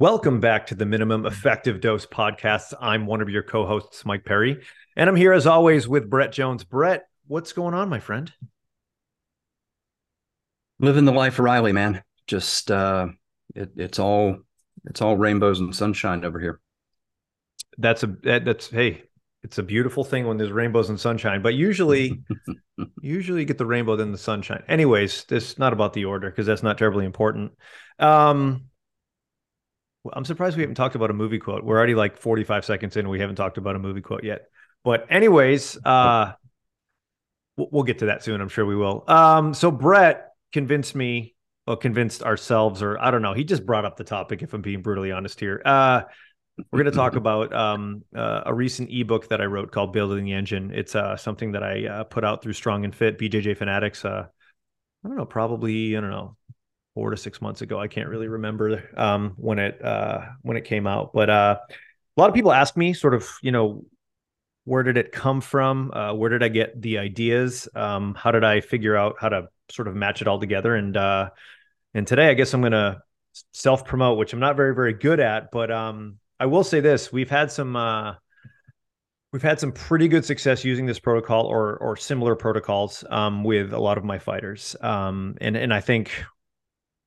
Welcome back to the Minimum Effective Dose Podcast. I'm one of your co hosts, Mike Perry, and I'm here as always with Brett Jones. Brett, what's going on, my friend? Living the life of Riley, man. Just uh it, it's all it's all rainbows and sunshine over here. That's a that, that's hey, it's a beautiful thing when there's rainbows and sunshine, but usually usually you get the rainbow then the sunshine. Anyways, this not about the order because that's not terribly important. Um I'm surprised we haven't talked about a movie quote. We're already like 45 seconds in. We haven't talked about a movie quote yet. But anyways, uh, we'll get to that soon. I'm sure we will. Um, so Brett convinced me, or convinced ourselves, or I don't know. He just brought up the topic. If I'm being brutally honest here, uh, we're going to talk about um, uh, a recent ebook that I wrote called "Building the Engine." It's uh, something that I uh, put out through Strong and Fit, BJJ Fanatics. Uh, I don't know, probably I don't know four to six months ago. I can't really remember um, when it uh, when it came out, but uh, a lot of people ask me, sort of, you know, where did it come from? Uh, where did I get the ideas? Um, how did I figure out how to sort of match it all together? And uh, and today, I guess I'm to self promote, which I'm not very very good at, but um, I will say this: we've had some. Uh, we've had some pretty good success using this protocol or or similar protocols um, with a lot of my fighters, um, and and I think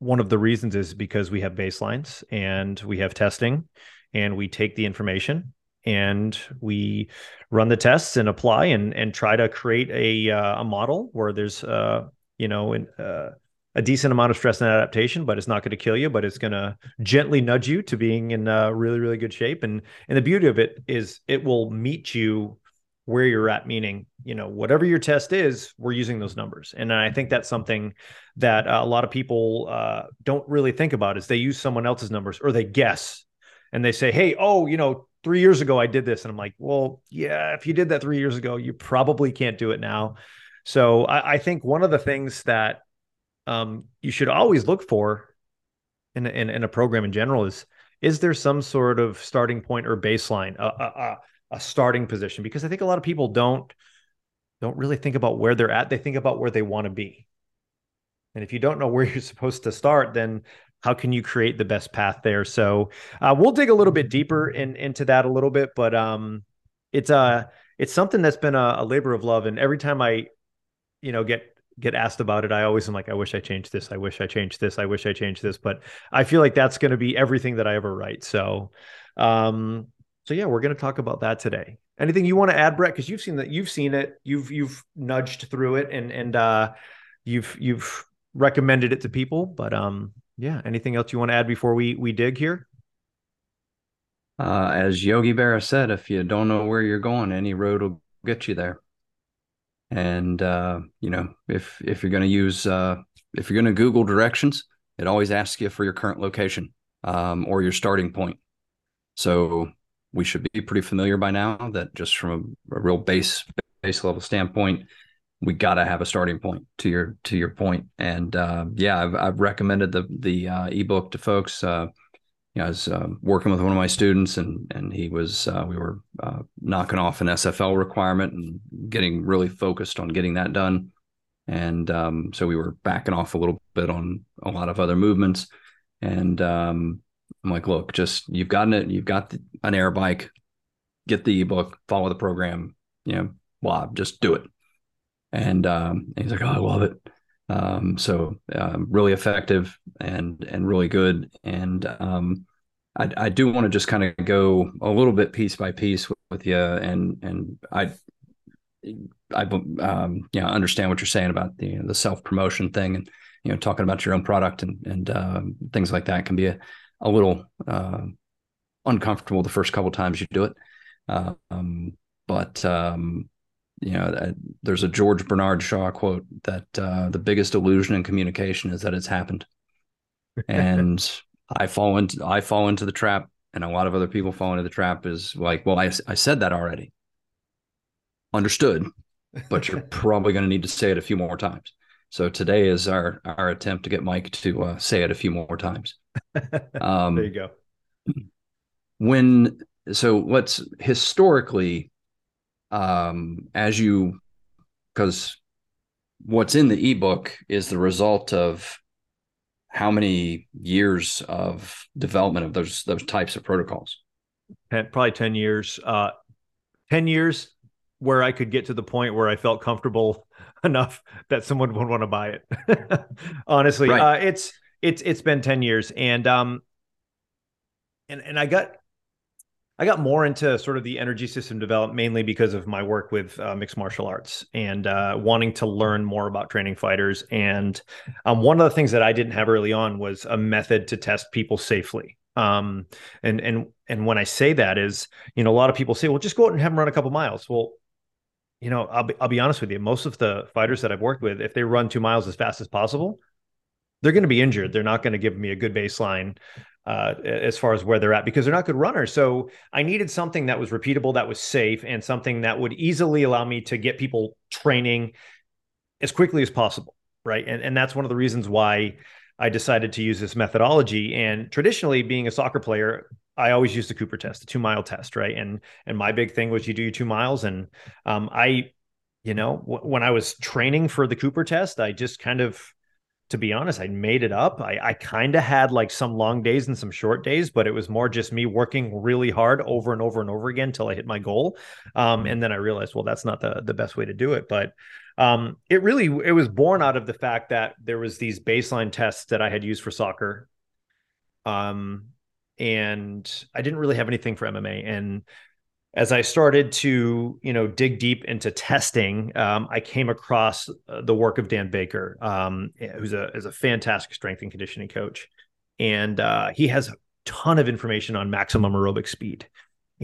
one of the reasons is because we have baselines and we have testing and we take the information and we run the tests and apply and and try to create a uh, a model where there's uh you know an, uh, a decent amount of stress and adaptation but it's not going to kill you but it's going to gently nudge you to being in uh, really really good shape. And and the beauty of it is it will meet you where you're at meaning you know whatever your test is we're using those numbers. And i think that's something that uh, a lot of people uh, don't really think about is they use someone else's numbers or they guess and they say hey oh you know three years ago i did this. And i'm like well yeah if you did that three years ago you probably can't do it now. So i, I think one of the things that um, you should always look for in, in, in a program in general is is there some sort of starting point or baseline? A, a, a starting position because I think a lot of people don't don't really think about where they're at. They think about where they want to be. And if you don't know where you're supposed to start, then how can you create the best path there? So uh, we'll dig a little bit deeper in, into that a little bit, but um, it's a uh, it's something that's been a, a labor of love. And every time I, you know, get get asked about it, I always am like, I wish I changed this. I wish I changed this. I wish I changed this. But I feel like that's going to be everything that I ever write. So um, so yeah, we're going to talk about that today. Anything you want to add, Brett? Because you've seen that, you've seen it, you've you've nudged through it, and and uh, you've you've recommended it to people. But um, yeah, anything else you want to add before we we dig here? Uh, as Yogi Berra said, if you don't know where you're going, any road will get you there. And uh, you know, if if you're going to use uh, if you're going to Google directions, it always asks you for your current location um, or your starting point. So we should be pretty familiar by now that just from a, a real base base level standpoint, we got to have a starting point to your to your point. And uh, yeah, I've, I've recommended the the uh, ebook to folks. Uh, you know, I was uh, working with one of my students, and and he was uh, we were uh, knocking off an SFL requirement and getting really focused on getting that done. And um, so we were backing off a little bit on a lot of other movements. And um, I'm like, look, just you've gotten it, you've got an air bike, get the ebook, follow the program, you know, blah, just do it. And um, he's like, oh, I love it. Um, so um, really effective and and really good. And um, I, I do want to just kind of go a little bit piece by piece with, with you, and and I I um, you know understand what you're saying about the the self promotion thing, and you know talking about your own product and and uh, things like that can be a a little uh, uncomfortable the first couple times you do it. Uh, um, but um, you know, there's a George Bernard Shaw quote that uh, the biggest illusion in communication is that it's happened. And I fall into I fall into the trap, and a lot of other people fall into the trap. Is like, well, I I said that already. Understood, but you're probably going to need to say it a few more times. So today is our our attempt to get Mike to uh, say it a few more times. Um, there you go. When so let's historically, um, as you because what's in the ebook is the result of how many years of development of those those types of protocols? Probably ten years. Uh, ten years where I could get to the point where I felt comfortable enough that someone would want to buy it. Honestly, right. uh, it's it's it's been ten years, and um, and and I got I got more into sort of the energy system development mainly because of my work with uh, mixed martial arts and uh, wanting to learn more about training fighters. And um, one of the things that I didn't have early on was a method to test people safely. Um, and and and when I say that is, you know, a lot of people say, well, just go out and have them run a couple miles. Well, you know, I'll be, I'll be honest with you. Most of the fighters that I've worked with, if they run two miles as fast as possible, they're going to be injured. They're not going to give me a good baseline uh, as far as where they're at because they're not good runners. So I needed something that was repeatable, that was safe, and something that would easily allow me to get people training as quickly as possible. Right. And, and that's one of the reasons why I decided to use this methodology. And traditionally, being a soccer player, I always used the Cooper test, the two mile test. Right. And and my big thing was you do your two miles. And um, I, you know, w- when I was training for the Cooper test, I just kind of to be honest, I made it up. I, I kind of had like some long days and some short days, but it was more just me working really hard over and over and over again until I hit my goal. Um, and then I realized, well, that's not the the best way to do it. But um, it really it was born out of the fact that there was these baseline tests that I had used for soccer. Um, and I didn't really have anything for MMA. And as I started to, you know, dig deep into testing, um, I came across uh, the work of Dan Baker, um, who's a is a fantastic strength and conditioning coach, and uh, he has a ton of information on maximum aerobic speed.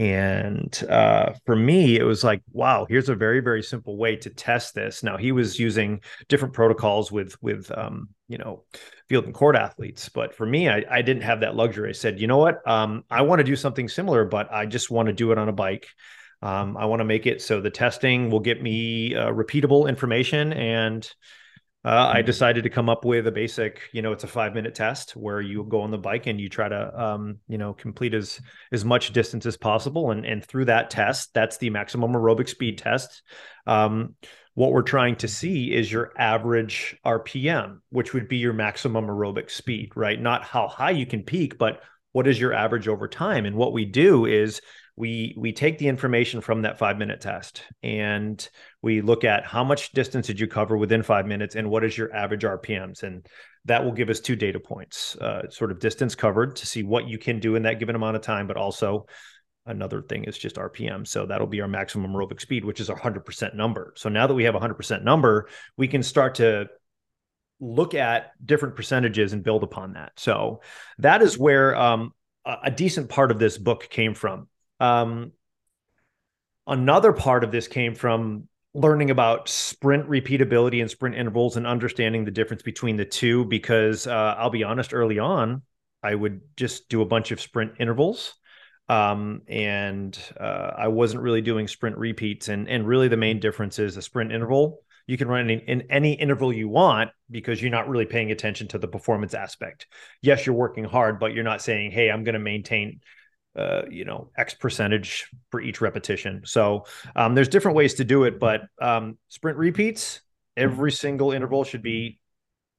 And uh, for me, it was like, wow, here's a very, very simple way to test this. Now he was using different protocols with with um, you know field and court athletes, but for me, I, I didn't have that luxury. I said, you know what, um, I want to do something similar, but I just want to do it on a bike. Um, I want to make it so the testing will get me uh, repeatable information and uh, I decided to come up with a basic, you know, it's a five minute test where you go on the bike and you try to, um, you know, complete as as much distance as possible, and and through that test, that's the maximum aerobic speed test. Um, what we're trying to see is your average RPM, which would be your maximum aerobic speed, right? Not how high you can peak, but what is your average over time? And what we do is we we take the information from that five minute test and we look at how much distance did you cover within five minutes and what is your average rpms and that will give us two data points uh, sort of distance covered to see what you can do in that given amount of time but also another thing is just rpm so that'll be our maximum aerobic speed which is a 100% number. So now that we have a 100% number we can start to look at different percentages and build upon that. So that is where um, a decent part of this book came from. Um, another part of this came from learning about sprint repeatability and sprint intervals and understanding the difference between the two because uh, I'll be honest early on I would just do a bunch of sprint intervals um, and uh, I wasn't really doing sprint repeats. And and really the main difference is a sprint interval you can run in, in any interval you want because you're not really paying attention to the performance aspect. Yes you're working hard but you're not saying hey I'm going to maintain uh, you know, X percentage for each repetition. So um, there's different ways to do it, but um, sprint repeats, every single interval should be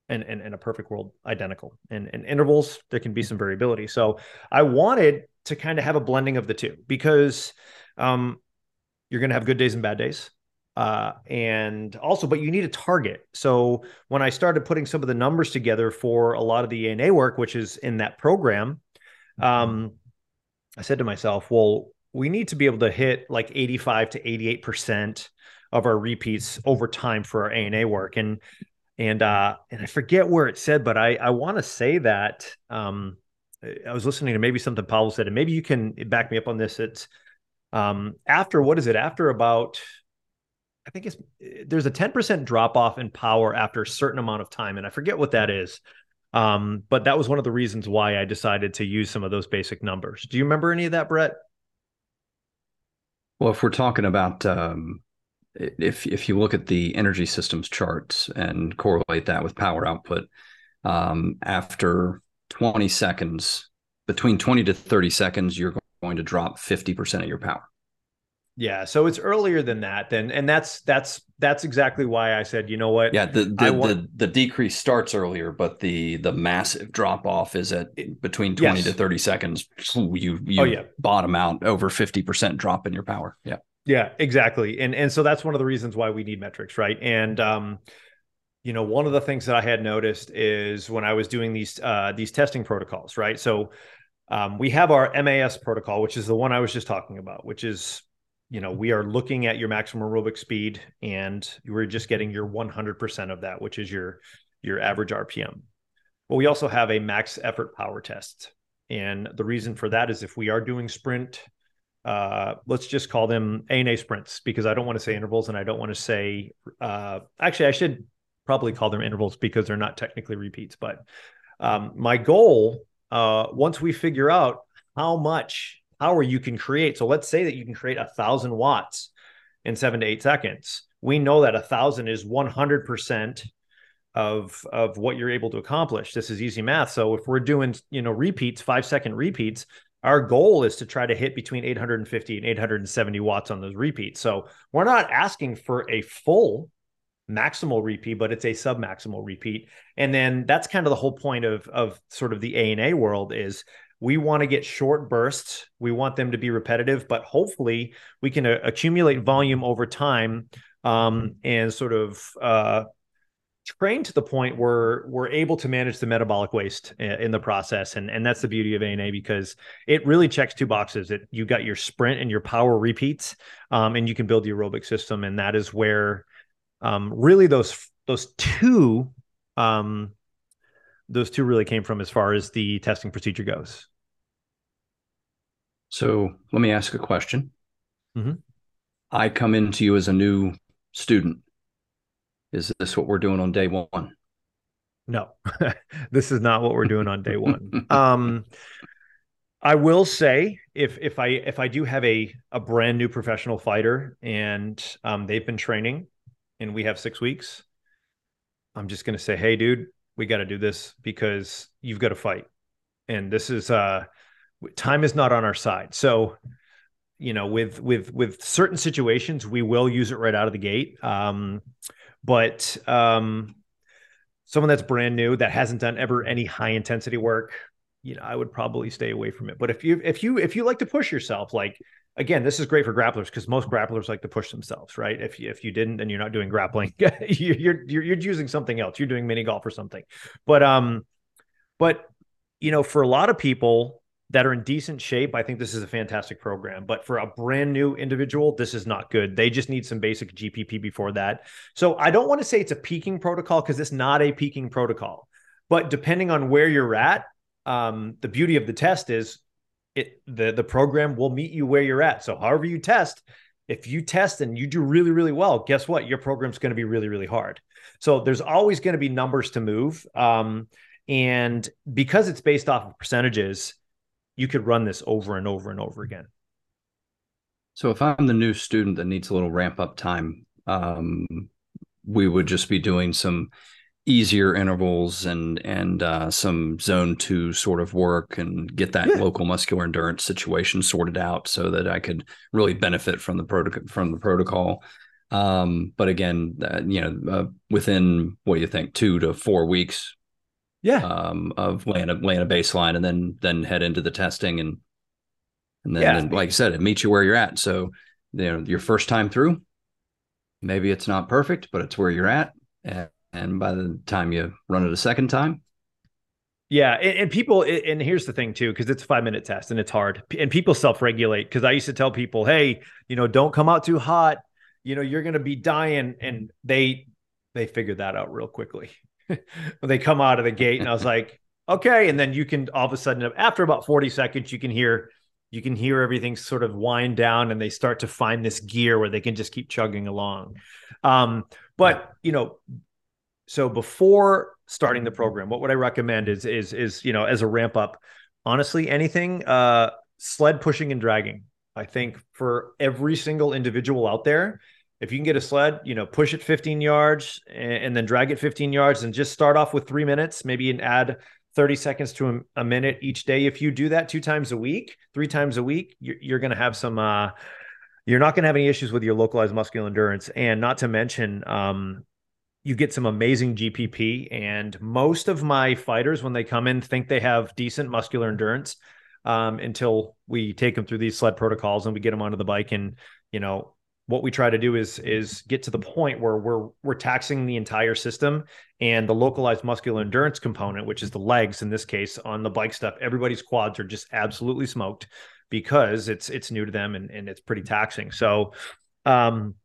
in, in, in a perfect world identical. And, and intervals, there can be some variability. So I wanted to kind of have a blending of the two because um, you're going to have good days and bad days. Uh, and also, but you need a target. So when I started putting some of the numbers together for a lot of the ANA work, which is in that program, um, I said to myself, well, we need to be able to hit like 85 to 88% of our repeats over time for our ANA work. And and uh and I forget where it said, but I I want to say that um I was listening to maybe something Pavel said, and maybe you can back me up on this. It's um after what is it? After about I think it's there's a 10% drop off in power after a certain amount of time, and I forget what that is. Um, but that was one of the reasons why I decided to use some of those basic numbers. Do you remember any of that, Brett? Well, if we're talking about um, if if you look at the energy systems charts and correlate that with power output, um, after 20 seconds, between 20 to 30 seconds, you're going to drop 50% of your power. Yeah, so it's earlier than that. Then, and that's that's that's exactly why I said, you know what? Yeah, the the, want... the, the, decrease starts earlier, but the the massive drop off is at between twenty yes. to thirty seconds. You you oh, yeah. bottom out over fifty percent drop in your power. Yeah, yeah, exactly. And and so that's one of the reasons why we need metrics, right? And um, you know, one of the things that I had noticed is when I was doing these uh these testing protocols, right? So um, we have our MAS protocol, which is the one I was just talking about, which is you know, we are looking at your maximum aerobic speed and we're just getting your 100% of that, which is your your average RPM. But we also have a max effort power test. And the reason for that is if we are doing sprint, uh, let's just call them ANA sprints because I don't want to say intervals and I don't want to say, uh, actually, I should probably call them intervals because they're not technically repeats. But um, my goal, uh, once we figure out how much power you can create. So let's say that you can create a thousand watts in seven to eight seconds. We know that a thousand is 100% of, of what you're able to accomplish. This is easy math. So if we're doing, you know, repeats, five second repeats, our goal is to try to hit between 850 and 870 watts on those repeats. So we're not asking for a full maximal repeat, but it's a sub maximal repeat. And then that's kind of the whole point of of sort of the a and a world is we want to get short bursts. We want them to be repetitive, but hopefully we can uh, accumulate volume over time um, and sort of uh, train to the point where we're able to manage the metabolic waste in the process. And, and that's the beauty of ANA because it really checks two boxes. It you got your sprint and your power repeats, um, and you can build the aerobic system. And that is where um, really those those two um, those two really came from as far as the testing procedure goes. So let me ask a question. Mm-hmm. I come into you as a new student. Is this what we're doing on day one? No, this is not what we're doing on day one. um, I will say if if I if I do have a a brand new professional fighter and um, they've been training and we have six weeks, I'm just gonna say, hey, dude, we got to do this because you've got to fight, and this is uh time is not on our side. So, you know, with with with certain situations, we will use it right out of the gate. Um, but um, someone that's brand new that hasn't done ever any high intensity work, you know, I would probably stay away from it. But if you if you if you like to push yourself, like again, this is great for grapplers because most grapplers like to push themselves, right? If you, if you didn't, then you're not doing grappling. you're, you're you're using something else. You're doing mini golf or something. But um, but you know, for a lot of people, that are in decent shape, I think this is a fantastic program. But for a brand new individual, this is not good. They just need some basic GPP before that. So I don't want to say it's a peaking protocol because it's not a peaking protocol. But depending on where you're at, um, the beauty of the test is it the the program will meet you where you're at. So however you test, if you test and you do really really well, guess what? Your program's going to be really really hard. So there's always going to be numbers to move. Um, and because it's based off of percentages, you could run this over and over and over again. So if I'm the new student that needs a little ramp up time, um, we would just be doing some easier intervals and and uh, some zone two sort of work and get that yeah. local muscular endurance situation sorted out so that I could really benefit from the protocol from the protocol. Um, but again, uh, you know, uh, within what you think, two to four weeks, yeah um, of laying a laying a baseline and then then head into the testing and and then, yeah. then like I said, it meets you where you're at. So you know your first time through, maybe it's not perfect, but it's where you're at, and, and by the time you run it a second time, yeah, and, and, people, and here's the thing too, because it's a five minute test and it's hard, and people self regulate. Because I used to tell people, hey, you know, don't come out too hot. You know, you're going to be dying, and they they figured that out real quickly. When they come out of the gate. And I was like, okay. And then you can all of a sudden, after about 40 seconds, you can hear you can hear everything sort of wind down and they start to find this gear where they can just keep chugging along. Um, but you know, so before starting the program, what would I recommend is is is you know as a ramp up, honestly, anything uh, sled pushing and dragging. I think for every single individual out there, if you can get a sled, you know, push it 15 yards and, and then drag it 15 yards and just start off with three minutes, maybe and add 30 seconds to a, a, minute each day. If you do that two times a week, three times a week, you're, you're going to have some, uh, you're not going to have any issues with your localized muscular endurance. And not to mention, um, you get some amazing GPP. And most of my fighters, when they come in, think they have decent muscular endurance um, until we take them through these sled protocols and we get them onto the bike. And, you know, what we try to do is is get to the point where we're we're taxing the entire system and the localized muscular endurance component which is the legs in this case on the bike stuff. Everybody's quads are just absolutely smoked because it's it's new to them and, and it's pretty taxing. So um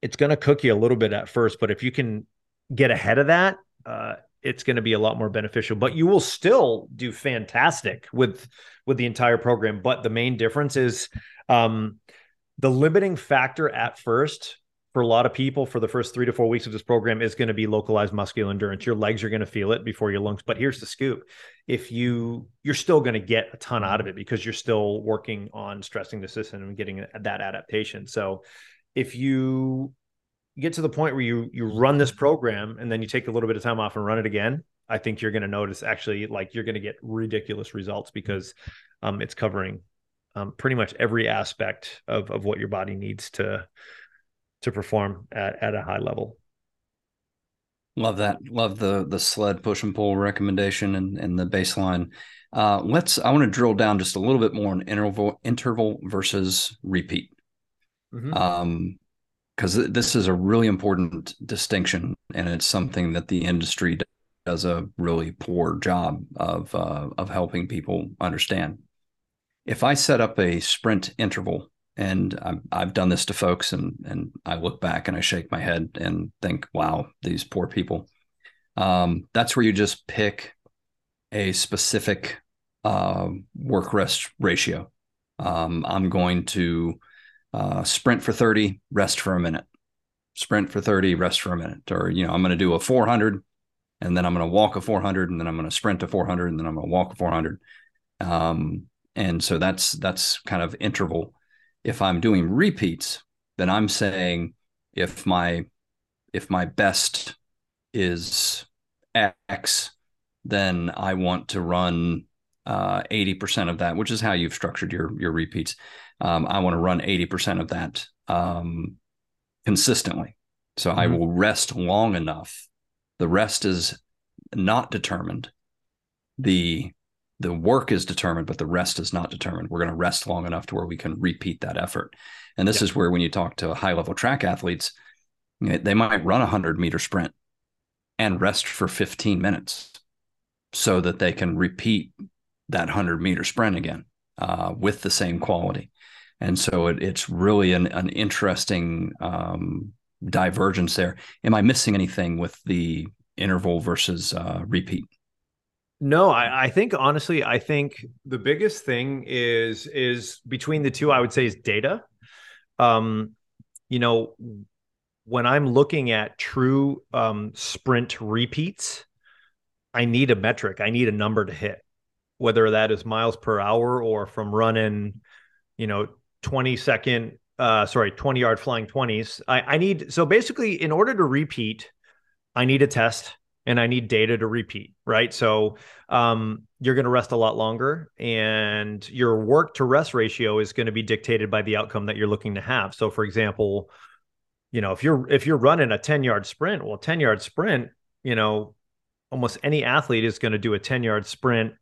it's going to cook you a little bit at first but if you can get ahead of that uh it's going to be a lot more beneficial. But you will still do fantastic with with the entire program. But the main difference is um the limiting factor at first for a lot of people for the first three to four weeks of this program is going to be localized muscular endurance. Your legs are going to feel it before your lungs. But here's the scoop: if you you're still going to get a ton out of it because you're still working on stressing the system and getting that adaptation. So if you get to the point where you you run this program and then you take a little bit of time off and run it again, I think you're going to notice actually like you're going to get ridiculous results because um, it's covering um, pretty much every aspect of of what your body needs to to perform at, at a high level. Love that. Love the the sled push and pull recommendation and, and the baseline. Uh, let's. I want to drill down just a little bit more on interval interval versus repeat. Mm-hmm. Um, because this is a really important distinction, and it's something that the industry does a really poor job of uh, of helping people understand if I set up a sprint interval, and I've, I've done this to folks, and and I look back and I shake my head and think, wow, these poor people. Um, that's where you just pick a specific uh, work rest ratio. Um, I'm going to uh, sprint for 30, rest for a minute. Sprint for 30, rest for a minute. Or, you know, I'm going to do a 400 and then I'm going to walk a 400 and then I'm going to sprint a 400 and then I'm going to walk a 400. Um, and so that's that's kind of interval. If i'm doing repeats then i'm saying if my if my best is x then i want to run uh, 80% of that which is how you've structured your your repeats. Um, i want to run 80% of that um, consistently. So mm-hmm. i will rest long enough. The rest is not determined. The the work is determined, but the rest is not determined. We're going to rest long enough to where we can repeat that effort. And this is where, when you talk to high level track athletes, they might run a 100 meter sprint and rest for 15 minutes so that they can repeat that 100 meter sprint again uh, with the same quality. And so it, it's really an, an interesting um, divergence there. Am I missing anything with the interval versus uh, repeat? No, I, I think honestly, I think the biggest thing is is between the two. I would say is data. Um, you know, when I'm looking at true um, sprint repeats, I need a metric. I need a number to hit, whether that is miles per hour or from running, you know, 20 second, uh, sorry, 20 yard flying 20s. I, I need, so basically, in order to repeat, I need a test and I need data to repeat, right? So um, you're going to rest a lot longer, and your work to rest ratio is going to be dictated by the outcome that you're looking to have. So, for example, you know, if you're if you're running a 10 yard sprint, well, 10 yard sprint, you know, almost any athlete is going to do a 10 yard sprint.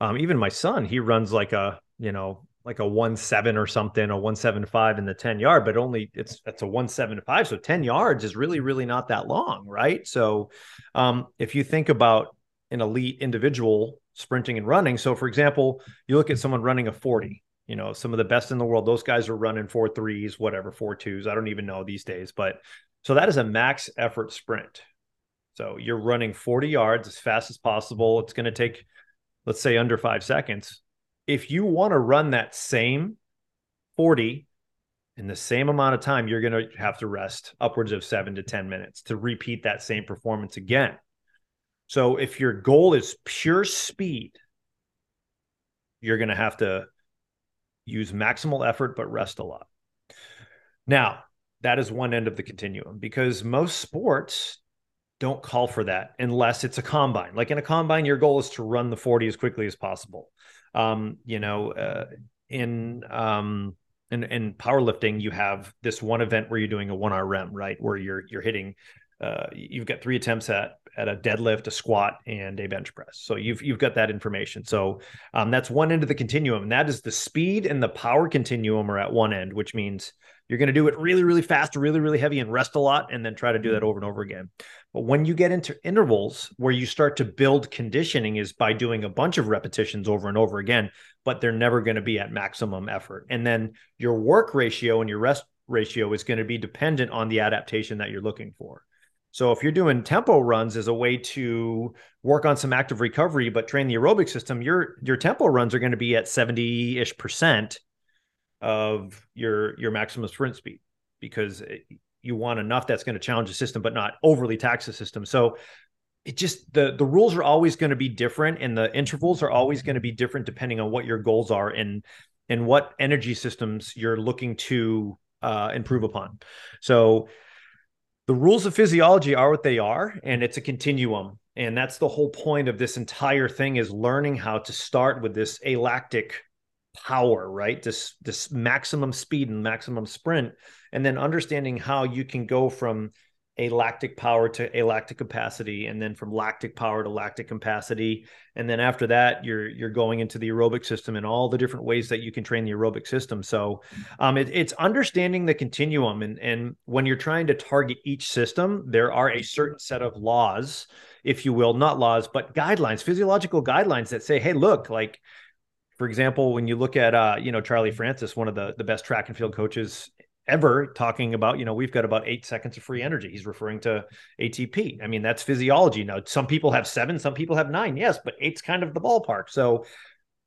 Um, even my son, he runs like a you know like a one seven or something, a one seven five in the 10 yard, but only it's it's a one seven five. So 10 yards is really, really not that long, right? So um, if you think about an elite individual sprinting and running, so for example, you look at someone running a 40, you know, some of the best in the world, those guys are running four threes, whatever, four twos. I don't even know these days, but so that is a max effort sprint. So you're running 40 yards as fast as possible. It's going to take, let's say, under five seconds if you want to run that same 40 in the same amount of time, you're going to have to rest upwards of seven to 10 minutes to repeat that same performance again. So if your goal is pure speed, you're going to have to use maximal effort, but rest a lot. Now, that is one end of the continuum because most sports don't call for that unless it's a combine. Like in a combine, your goal is to run the 40 as quickly as possible. Um, you know, uh, in um, in in powerlifting, you have this one event where you're doing a one RM, right? Where you're you're hitting uh, you've got three attempts at at a deadlift, a squat, and a bench press. So you've you've got that information. So um, that's one end of the continuum, and that is the speed and the power continuum are at one end, which means you're going to do it really, really fast, really, really heavy, and rest a lot, and then try to do that mm-hmm. over and over again. But when you get into intervals where you start to build conditioning, is by doing a bunch of repetitions over and over again, but they're never going to be at maximum effort. And then your work ratio and your rest ratio is going to be dependent on the adaptation that you're looking for. So if you're doing tempo runs as a way to work on some active recovery, but train the aerobic system, your your tempo runs are going to be at 70-ish percent of your your maximum sprint speed because you want enough that's going to challenge the system but not overly tax the system. So it just the the rules are always going to be different and the intervals are always going to be different depending on what your goals are and and what energy systems you're looking to uh, improve upon. So the rules of physiology are what they are and it's a continuum. And that's the whole point of this entire thing is learning how to start with this alactic power, right? This this maximum speed and maximum sprint, and then understanding how you can go from alactic power to alactic capacity and then from lactic power to lactic capacity and then after that you're you're going into the aerobic system and all the different ways that you can train the aerobic system so um, it, it's understanding the continuum and and when you're trying to target each system there are a certain set of laws if you will not laws but guidelines physiological guidelines that say hey look like for example, when you look at uh, you know Charlie Francis, one of the the best track and field coaches ever, talking about you know we've got about eight seconds of free energy. He's referring to ATP. I mean that's physiology. Now some people have seven, some people have nine. Yes, but eight's kind of the ballpark. So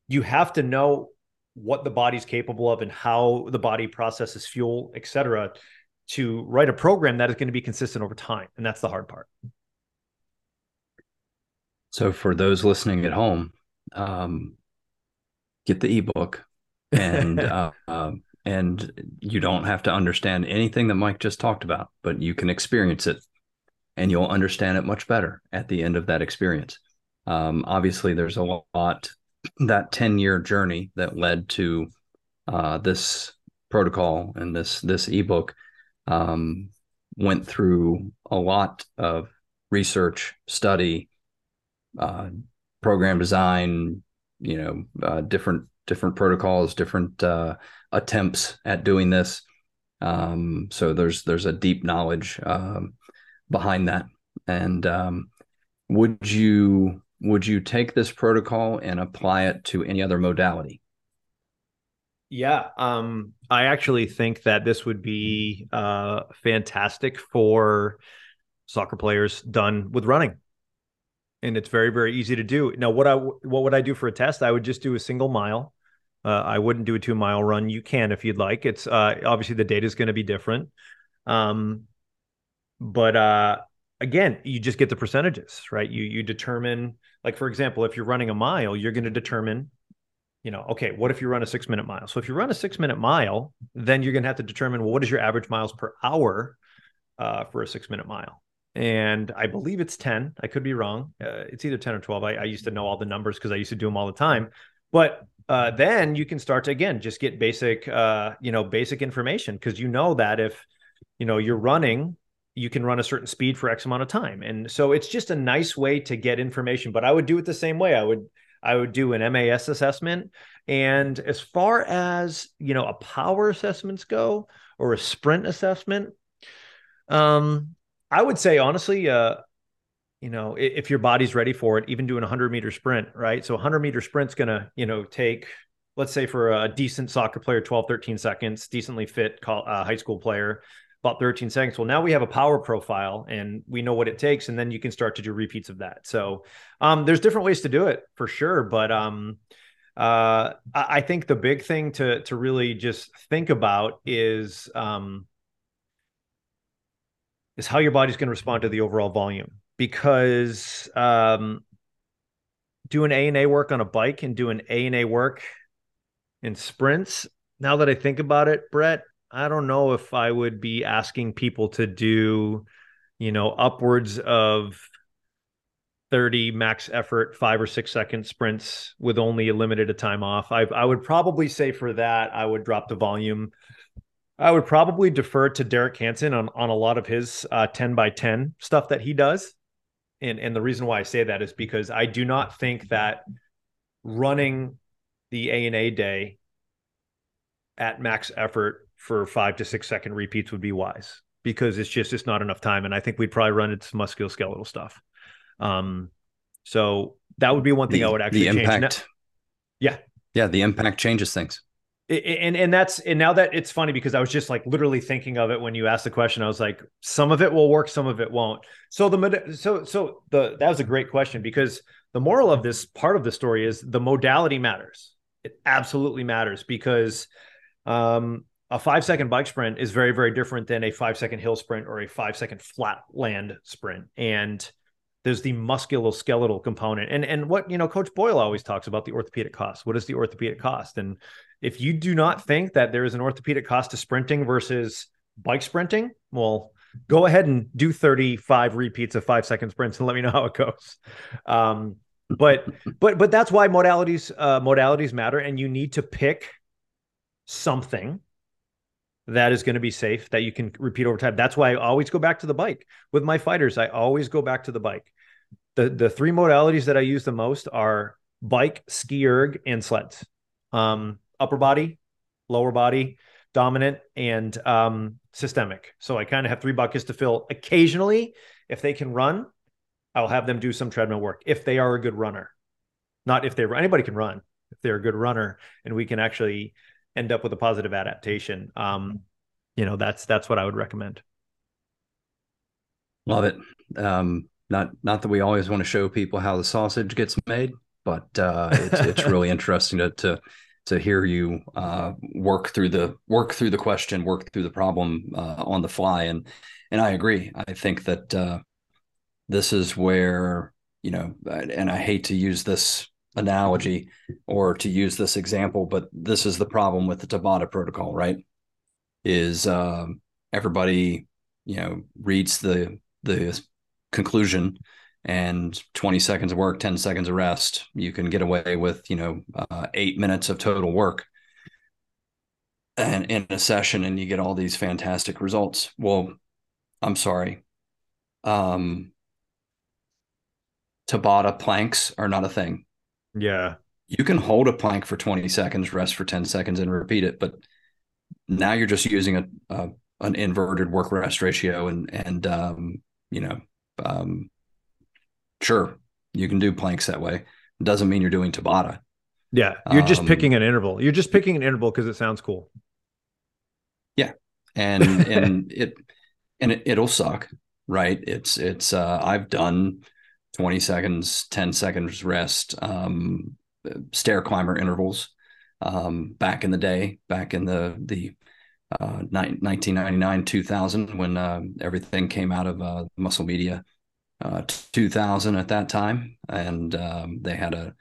you have to know what the body's capable of and how the body processes fuel, et cetera, to write a program that is going to be consistent over time. And that's the hard part. So for those listening at home, um, get the ebook and uh, uh, and you don't have to understand anything that Mike just talked about, but you can experience it and you'll understand it much better at the end of that experience. Um, obviously, there's a lot that 10 year journey that led to uh, this protocol and this this ebook um, went through a lot of research, study, uh, program design, you know uh, different different protocols, different uh, attempts at doing this. Um, so there's there's a deep knowledge um, behind that. And um, would you would you take this protocol and apply it to any other modality? Yeah, um, I actually think that this would be uh, fantastic for soccer players done with running and it's very very easy to do. Now, what I what would I do for a test? I would just do a single mile. Uh, I wouldn't do a two mile run. You can if you'd like. It's uh, obviously the data is going to be different, um, but uh, again, you just get the percentages, right? You you determine, like for example, if you're running a mile, you're going to determine, you know, okay, what if you run a six minute mile? So if you run a six minute mile, then you're going to have to determine, well, what is your average miles per hour uh, for a six minute mile? And I believe it's 10. I could be wrong. Uh, it's either 10 or 12. I, I, used to know all the numbers because I used to do them all the time. But uh, then you can start to again just get basic, uh, you know, basic information because you know that if you know you're running, you can run a certain speed for X amount of time, and so it's just a nice way to get information. But I would do it the same way. I would I would do an MAS assessment, and as far as you know, a power assessments go or a sprint assessment, um, I would say honestly, uh, you know, if your body's ready for it, even doing a hundred meter sprint, right? So a hundred meter sprint's gonna, you know, take, let's say for a decent soccer player, 12, 13 seconds, decently fit uh, high school player, about 13 seconds. Well, now we have a power profile and we know what it takes, and then you can start to do repeats of that. So um, there's different ways to do it for sure, but um, uh, I think the big thing to to really just think about is um, is how your body's going to respond to the overall volume because um, doing A and A work on a bike and doing A and A work in sprints. Now that I think about it, Brett, I don't know if I would be asking people to do, you know, upwards of 30 max effort, five or six second sprints with only a limited time off. I, I would probably say for that, I would drop the volume. I would probably defer to Derek Hansen on, on a lot of his uh, 10 by 10 stuff that he does. And, and the reason why I say that is because I do not think that running the A and A day at max effort for five to six second repeats would be wise because it's just it's not enough time. And I think we'd probably run into some musculoskeletal stuff. Um, so that would be one thing the, I would actually the impact. Now, yeah, yeah, the impact changes things. And and that's and now that it's funny because I was just like literally thinking of it when you asked the question. I was like, some of it will work, some of it won't. So the so so the that was a great question because the moral of this part of the story is the modality matters. It absolutely matters because um, a five second bike sprint is very, very different than a five second hill sprint or a five second flat land sprint. And there's the musculoskeletal component. And and what you know, Coach Boyle always talks about the orthopedic cost. What is the orthopedic cost? And if you do not think that there is an orthopedic cost to sprinting versus bike sprinting, well, go ahead and do 35 repeats of five second sprints and let me know how it goes. Um, but but but that's why modalities uh, modalities matter, and you need to pick something that is going to be safe that you can repeat over time. That's why I always go back to the bike with my fighters. I always go back to the bike. The the three modalities that I use the most are bike, ski erg, and sleds. Um, upper body, lower body, dominant, and um, systemic. So I kind of have three buckets to fill. Occasionally, if they can run, I'll have them do some treadmill work if they are a good runner. Not if they're anybody can run if they're a good runner, and we can actually end up with a positive adaptation. Um, you know, that's that's what I would recommend. Love it. Um, not not that we always want to show people how the sausage gets made, but uh, it's, it's really interesting to to to hear you uh, work through the work through the question, work through the problem uh, on the fly, and and I agree. I think that uh, this is where you know, and I hate to use this analogy or to use this example, but this is the problem with the Tabata protocol, right? Is um, everybody, you know, reads the the conclusion and 20 seconds of work, 10 seconds of rest, you can get away with, you know, uh, eight minutes of total work and in a session and you get all these fantastic results. Well, I'm sorry. Um, Tabata planks are not a thing. Yeah. You can hold a plank for 20 seconds, rest for 10 seconds, and repeat it. But now you're just using a, a an inverted work rest ratio and and um, you know um, sure you can do planks that way it doesn't mean you're doing tabata yeah you're just um, picking an interval you're just picking an interval because it sounds cool yeah and and it and it, it'll suck right it's it's uh i've done 20 seconds, 10 seconds rest, um, stair climber intervals um, back in the day, back in the the uh, 1999 2000 when uh, everything came out of uh, muscle media uh, 2000 at that time. And um, they had a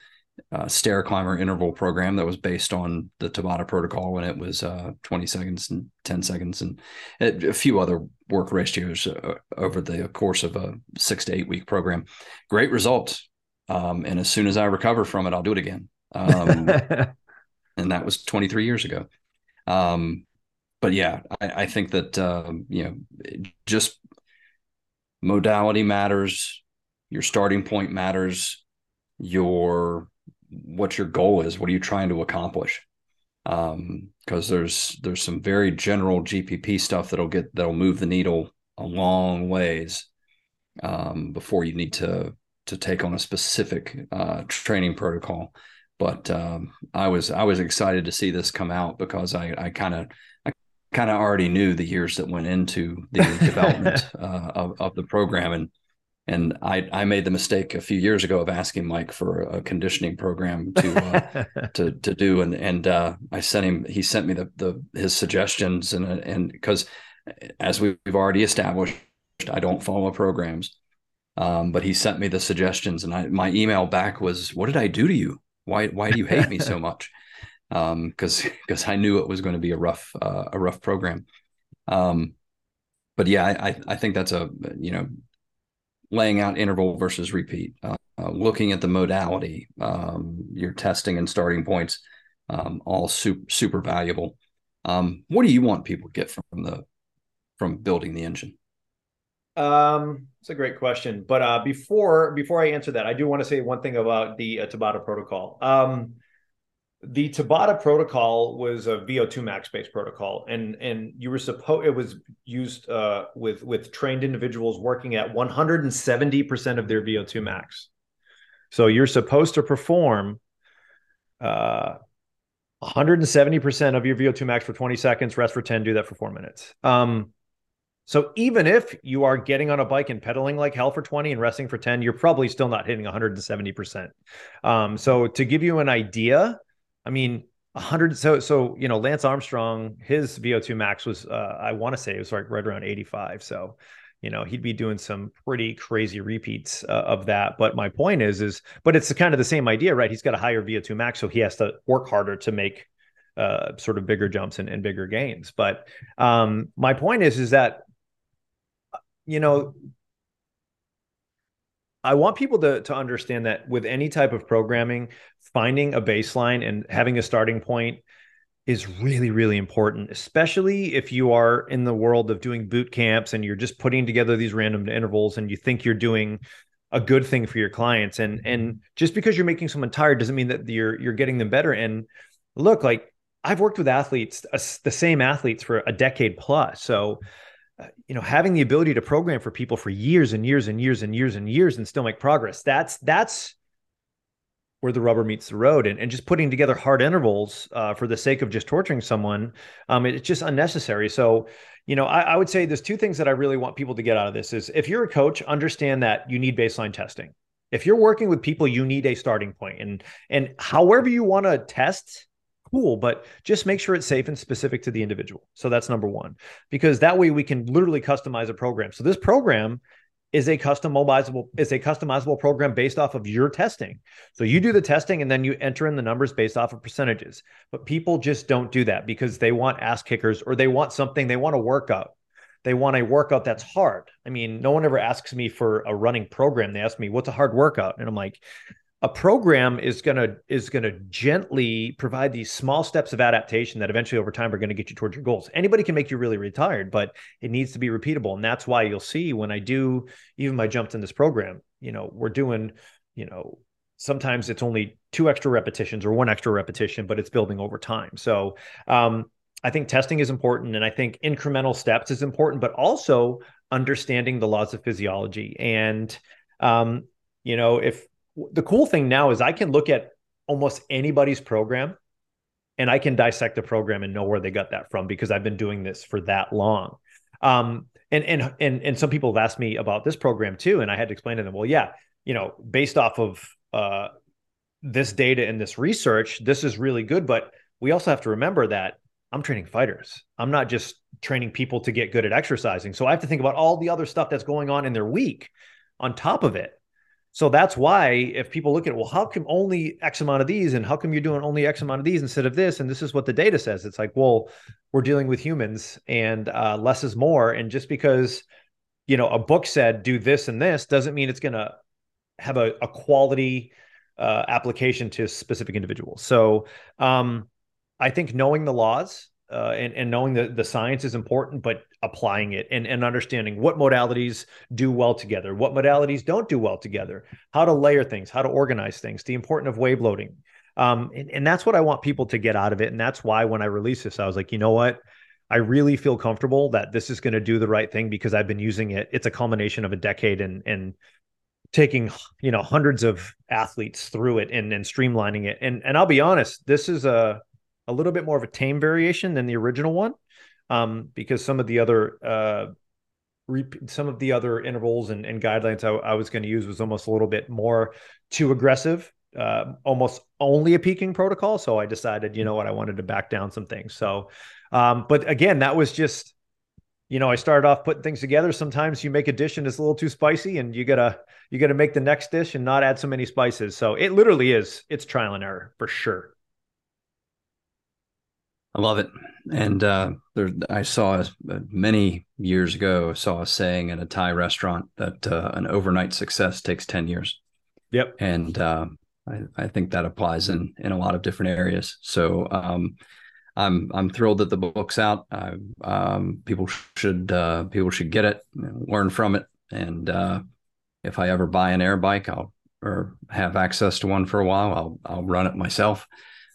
uh, stair climber interval program that was based on the Tabata protocol, and it was uh, 20 seconds and 10 seconds, and a few other work ratios uh, over the course of a six to eight week program. Great results. Um, and as soon as I recover from it, I'll do it again. Um, and that was 23 years ago. Um, but yeah, I, I think that um, you know, just modality matters. Your starting point matters. Your what your goal is. What are you trying to accomplish? Um, because there's there's some very general GPP stuff that'll get that'll move the needle a long ways um, before you need to to take on a specific uh, training protocol. But um, I was I was excited to see this come out because I I kind of I kind of already knew the years that went into the development uh, of of the program and and I I made the mistake a few years ago of asking Mike for a conditioning program to uh, to to do, and and uh, I sent him. He sent me the the his suggestions, and and because as we've already established, I don't follow programs. Um, but he sent me the suggestions, and I, my email back was, "What did I do to you? Why why do you hate me so much?" Because um, because I knew it was going to be a rough uh, a rough program. Um, but yeah, I I think that's a you know laying out interval versus repeat, uh, uh, looking at the modality, um, your testing and starting points, um, all super super valuable. Um, what do you want people to get from the from building the engine? Um, it's a great question. But uh, before before I answer that, I do want to say one thing about the uh, Tabata protocol. Um, the Tabata protocol was a VO2 max based protocol, and and you were supposed it was used uh, with with trained individuals working at 170 percent of their VO2 max. So you're supposed to perform uh, 170 percent of your VO2 max for 20 seconds, rest for 10, do that for four minutes. Um, so even if you are getting on a bike and pedaling like hell for 20 and resting for 10, you're probably still not hitting 170%. Um, so to give you an idea, I mean, 100 so so you know Lance Armstrong his VO2 max was uh, I want to say it was like right around 85 so you know he'd be doing some pretty crazy repeats uh, of that. But my point is is but it's kind of the same idea right? He's got a higher VO2 max so he has to work harder to make uh, sort of bigger jumps and, and bigger gains. But um, my point is is that you know, I want people to to understand that with any type of programming, finding a baseline and having a starting point is really really important, especially if you are in the world of doing boot camps and you're just putting together these random intervals and you think you're doing a good thing for your clients. And and just because you're making someone tired doesn't mean that you're you're getting them better. And look like I've worked with athletes uh, the same athletes for a decade plus. So uh, you know having the ability to program for people for years and years and years and years and years and still make progress that's that's where the rubber meets the road and, and just putting together hard intervals uh, for the sake of just torturing someone um, it, it's just unnecessary so you know I, I, would say there's two things that i really want people to get out of this is if you're a coach understand that you need baseline testing if you're working with people you need a starting point and and however you want to test cool, but just make sure it's safe and specific to the individual. So that's number one, because that way we can literally customize a program. So this program is a customizable is a customizable program based off of your testing. So you do the testing and then you enter in the numbers based off of percentages. But people just don't do that because they want ass kickers or they want something they want a workout. They want a workout that's hard. I mean, no one ever asks me for a running program. They ask me, "What's a hard workout?" And I'm like, a program is going to is going to gently provide these small steps of adaptation that eventually over time are going to get you towards your goals. Anybody can make you really retired but it needs to be repeatable. And that's why you'll see when i do even my jumps in this program you know we're doing you know sometimes it's only two extra repetitions or one extra repetition but it's building over time. So um, i think testing is important and i think incremental steps is important but also understanding the laws of physiology. And um, you know if the cool thing now is I can look at almost anybody's program and I can dissect the program and know where they got that from because I've been doing this for that long. Um, and and and and some people have asked me about this program too, and I had to explain to them, well, yeah, you know, based off of uh, this data and this research, this is really good, but we also have to remember that I'm training fighters. I'm not just training people to get good at exercising. So I have to think about all the other stuff that's going on in their week on top of it. So that's why if people look at, well, how come only X amount of these and how come you're doing only X amount of these instead of this? And this is what the data says. It's like, well, we're dealing with humans and uh, less is more. And just because, you know, a book said do this and this doesn't mean it's going to have a, a quality uh, application to specific individuals. So um, I think knowing the laws uh, and, and knowing that the science is important, but applying it and, and understanding what modalities do well together, what modalities don't do well together, how to layer things, how to organize things, the importance of wave loading. Um, and, and that's what I want people to get out of it. And that's why when I release this, I was like, you know what? I really feel comfortable that this is going to do the right thing because I've been using it. It's a culmination of a decade and and taking you know hundreds of athletes through it and and streamlining it. And and I'll be honest, this is a a little bit more of a tame variation than the original one um, because some of the other uh, some of the other intervals and, and guidelines I, I was going to use was almost a little bit more too aggressive, uh, almost only a peaking protocol. So I decided, you know what, I wanted to back down some things. So, um, but again, that was just, you know, I started off putting things together. Sometimes you make a dish and it's a little too spicy, and you gotta you gotta make the next dish and not add so many spices. So it literally is it's trial and error for sure. I love it. And uh, there, I saw uh, many years ago, saw a saying in a Thai restaurant that uh, an overnight success takes 10 years. Yep. And uh, I, I, think that applies in, in a lot of different areas. So um, I'm, I'm thrilled that the book's out. Um, people should, uh, people should get it, learn from it. And uh, if I ever buy an air bike, I'll, or have access to one for a while, I'll, I'll run it myself.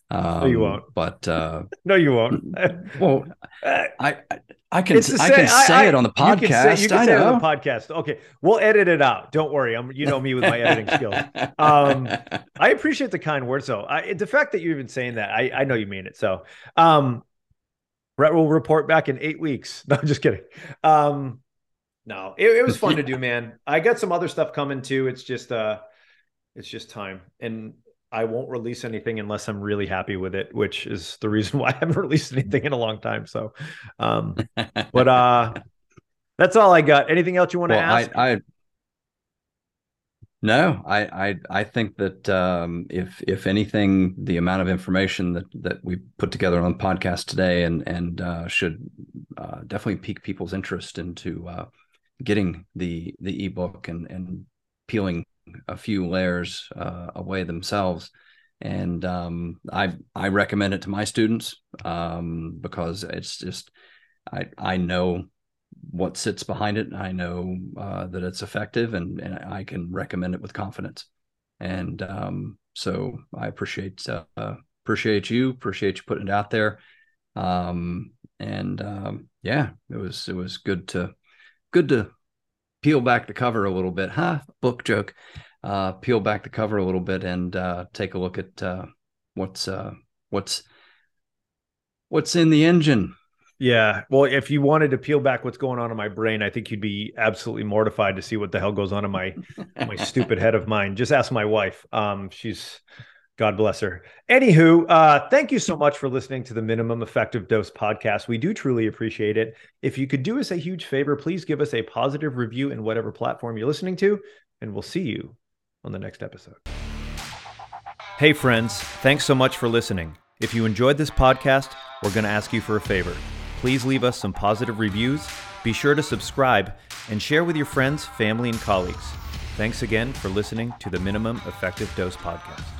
Um, no, you won't. But uh, no, you won't. well, I, I, I can I can say I, it on the podcast. You can say, you can say it on the podcast. Okay, we'll edit it out. Don't worry. I'm you know me with my editing skills. Um, I appreciate the kind words though. I, the fact that you're even saying that, I, I know you mean it. So, um, Brett will report back in eight weeks. No, just kidding. Um, no, it, it was fun to do, man. I got some other stuff coming too. It's just uh, it's just time and I won't release anything unless I'm really happy with it, which is the reason why I haven't released anything in a long time. So, um, but uh, that's all I got. Anything else you want well, to ask? I, I no, I, I I think that um, if if anything, the amount of information that that we put together on the podcast today and and uh, should uh, definitely pique people's interest into uh, getting the the ebook and and peeling a few layers uh, away themselves. And um, I I recommend it to my students um, because it's just I I know what sits behind it. I know uh, that it's effective, and and I can recommend it with confidence. And um, so I appreciate uh, appreciate you, appreciate you putting it out there. Um, and um, yeah, it was it was good to good to peel back the cover a little bit, huh? Book joke uh, peel back the cover a little bit and uh, take a look at uh, what's uh, what's what's in the engine. Yeah. Well, if you wanted to peel back what's going on in my brain, I think you'd be absolutely mortified to see what the hell goes on in my my stupid head of mine. Just ask my wife. Um, she's God bless her. Anywho, uh, thank you so much for listening to the Minimum Effective Dose podcast. We do truly appreciate it. If you could do us a huge favor, please give us a positive review in whatever platform you're listening to, and we'll see you on the next episode. Hey, friends, thanks so much for listening. If you enjoyed this podcast, we're going to ask you for a favor. Please leave us some positive reviews, be sure to subscribe, and share with your friends, family, and colleagues. Thanks again for listening to the Minimum Effective Dose Podcast.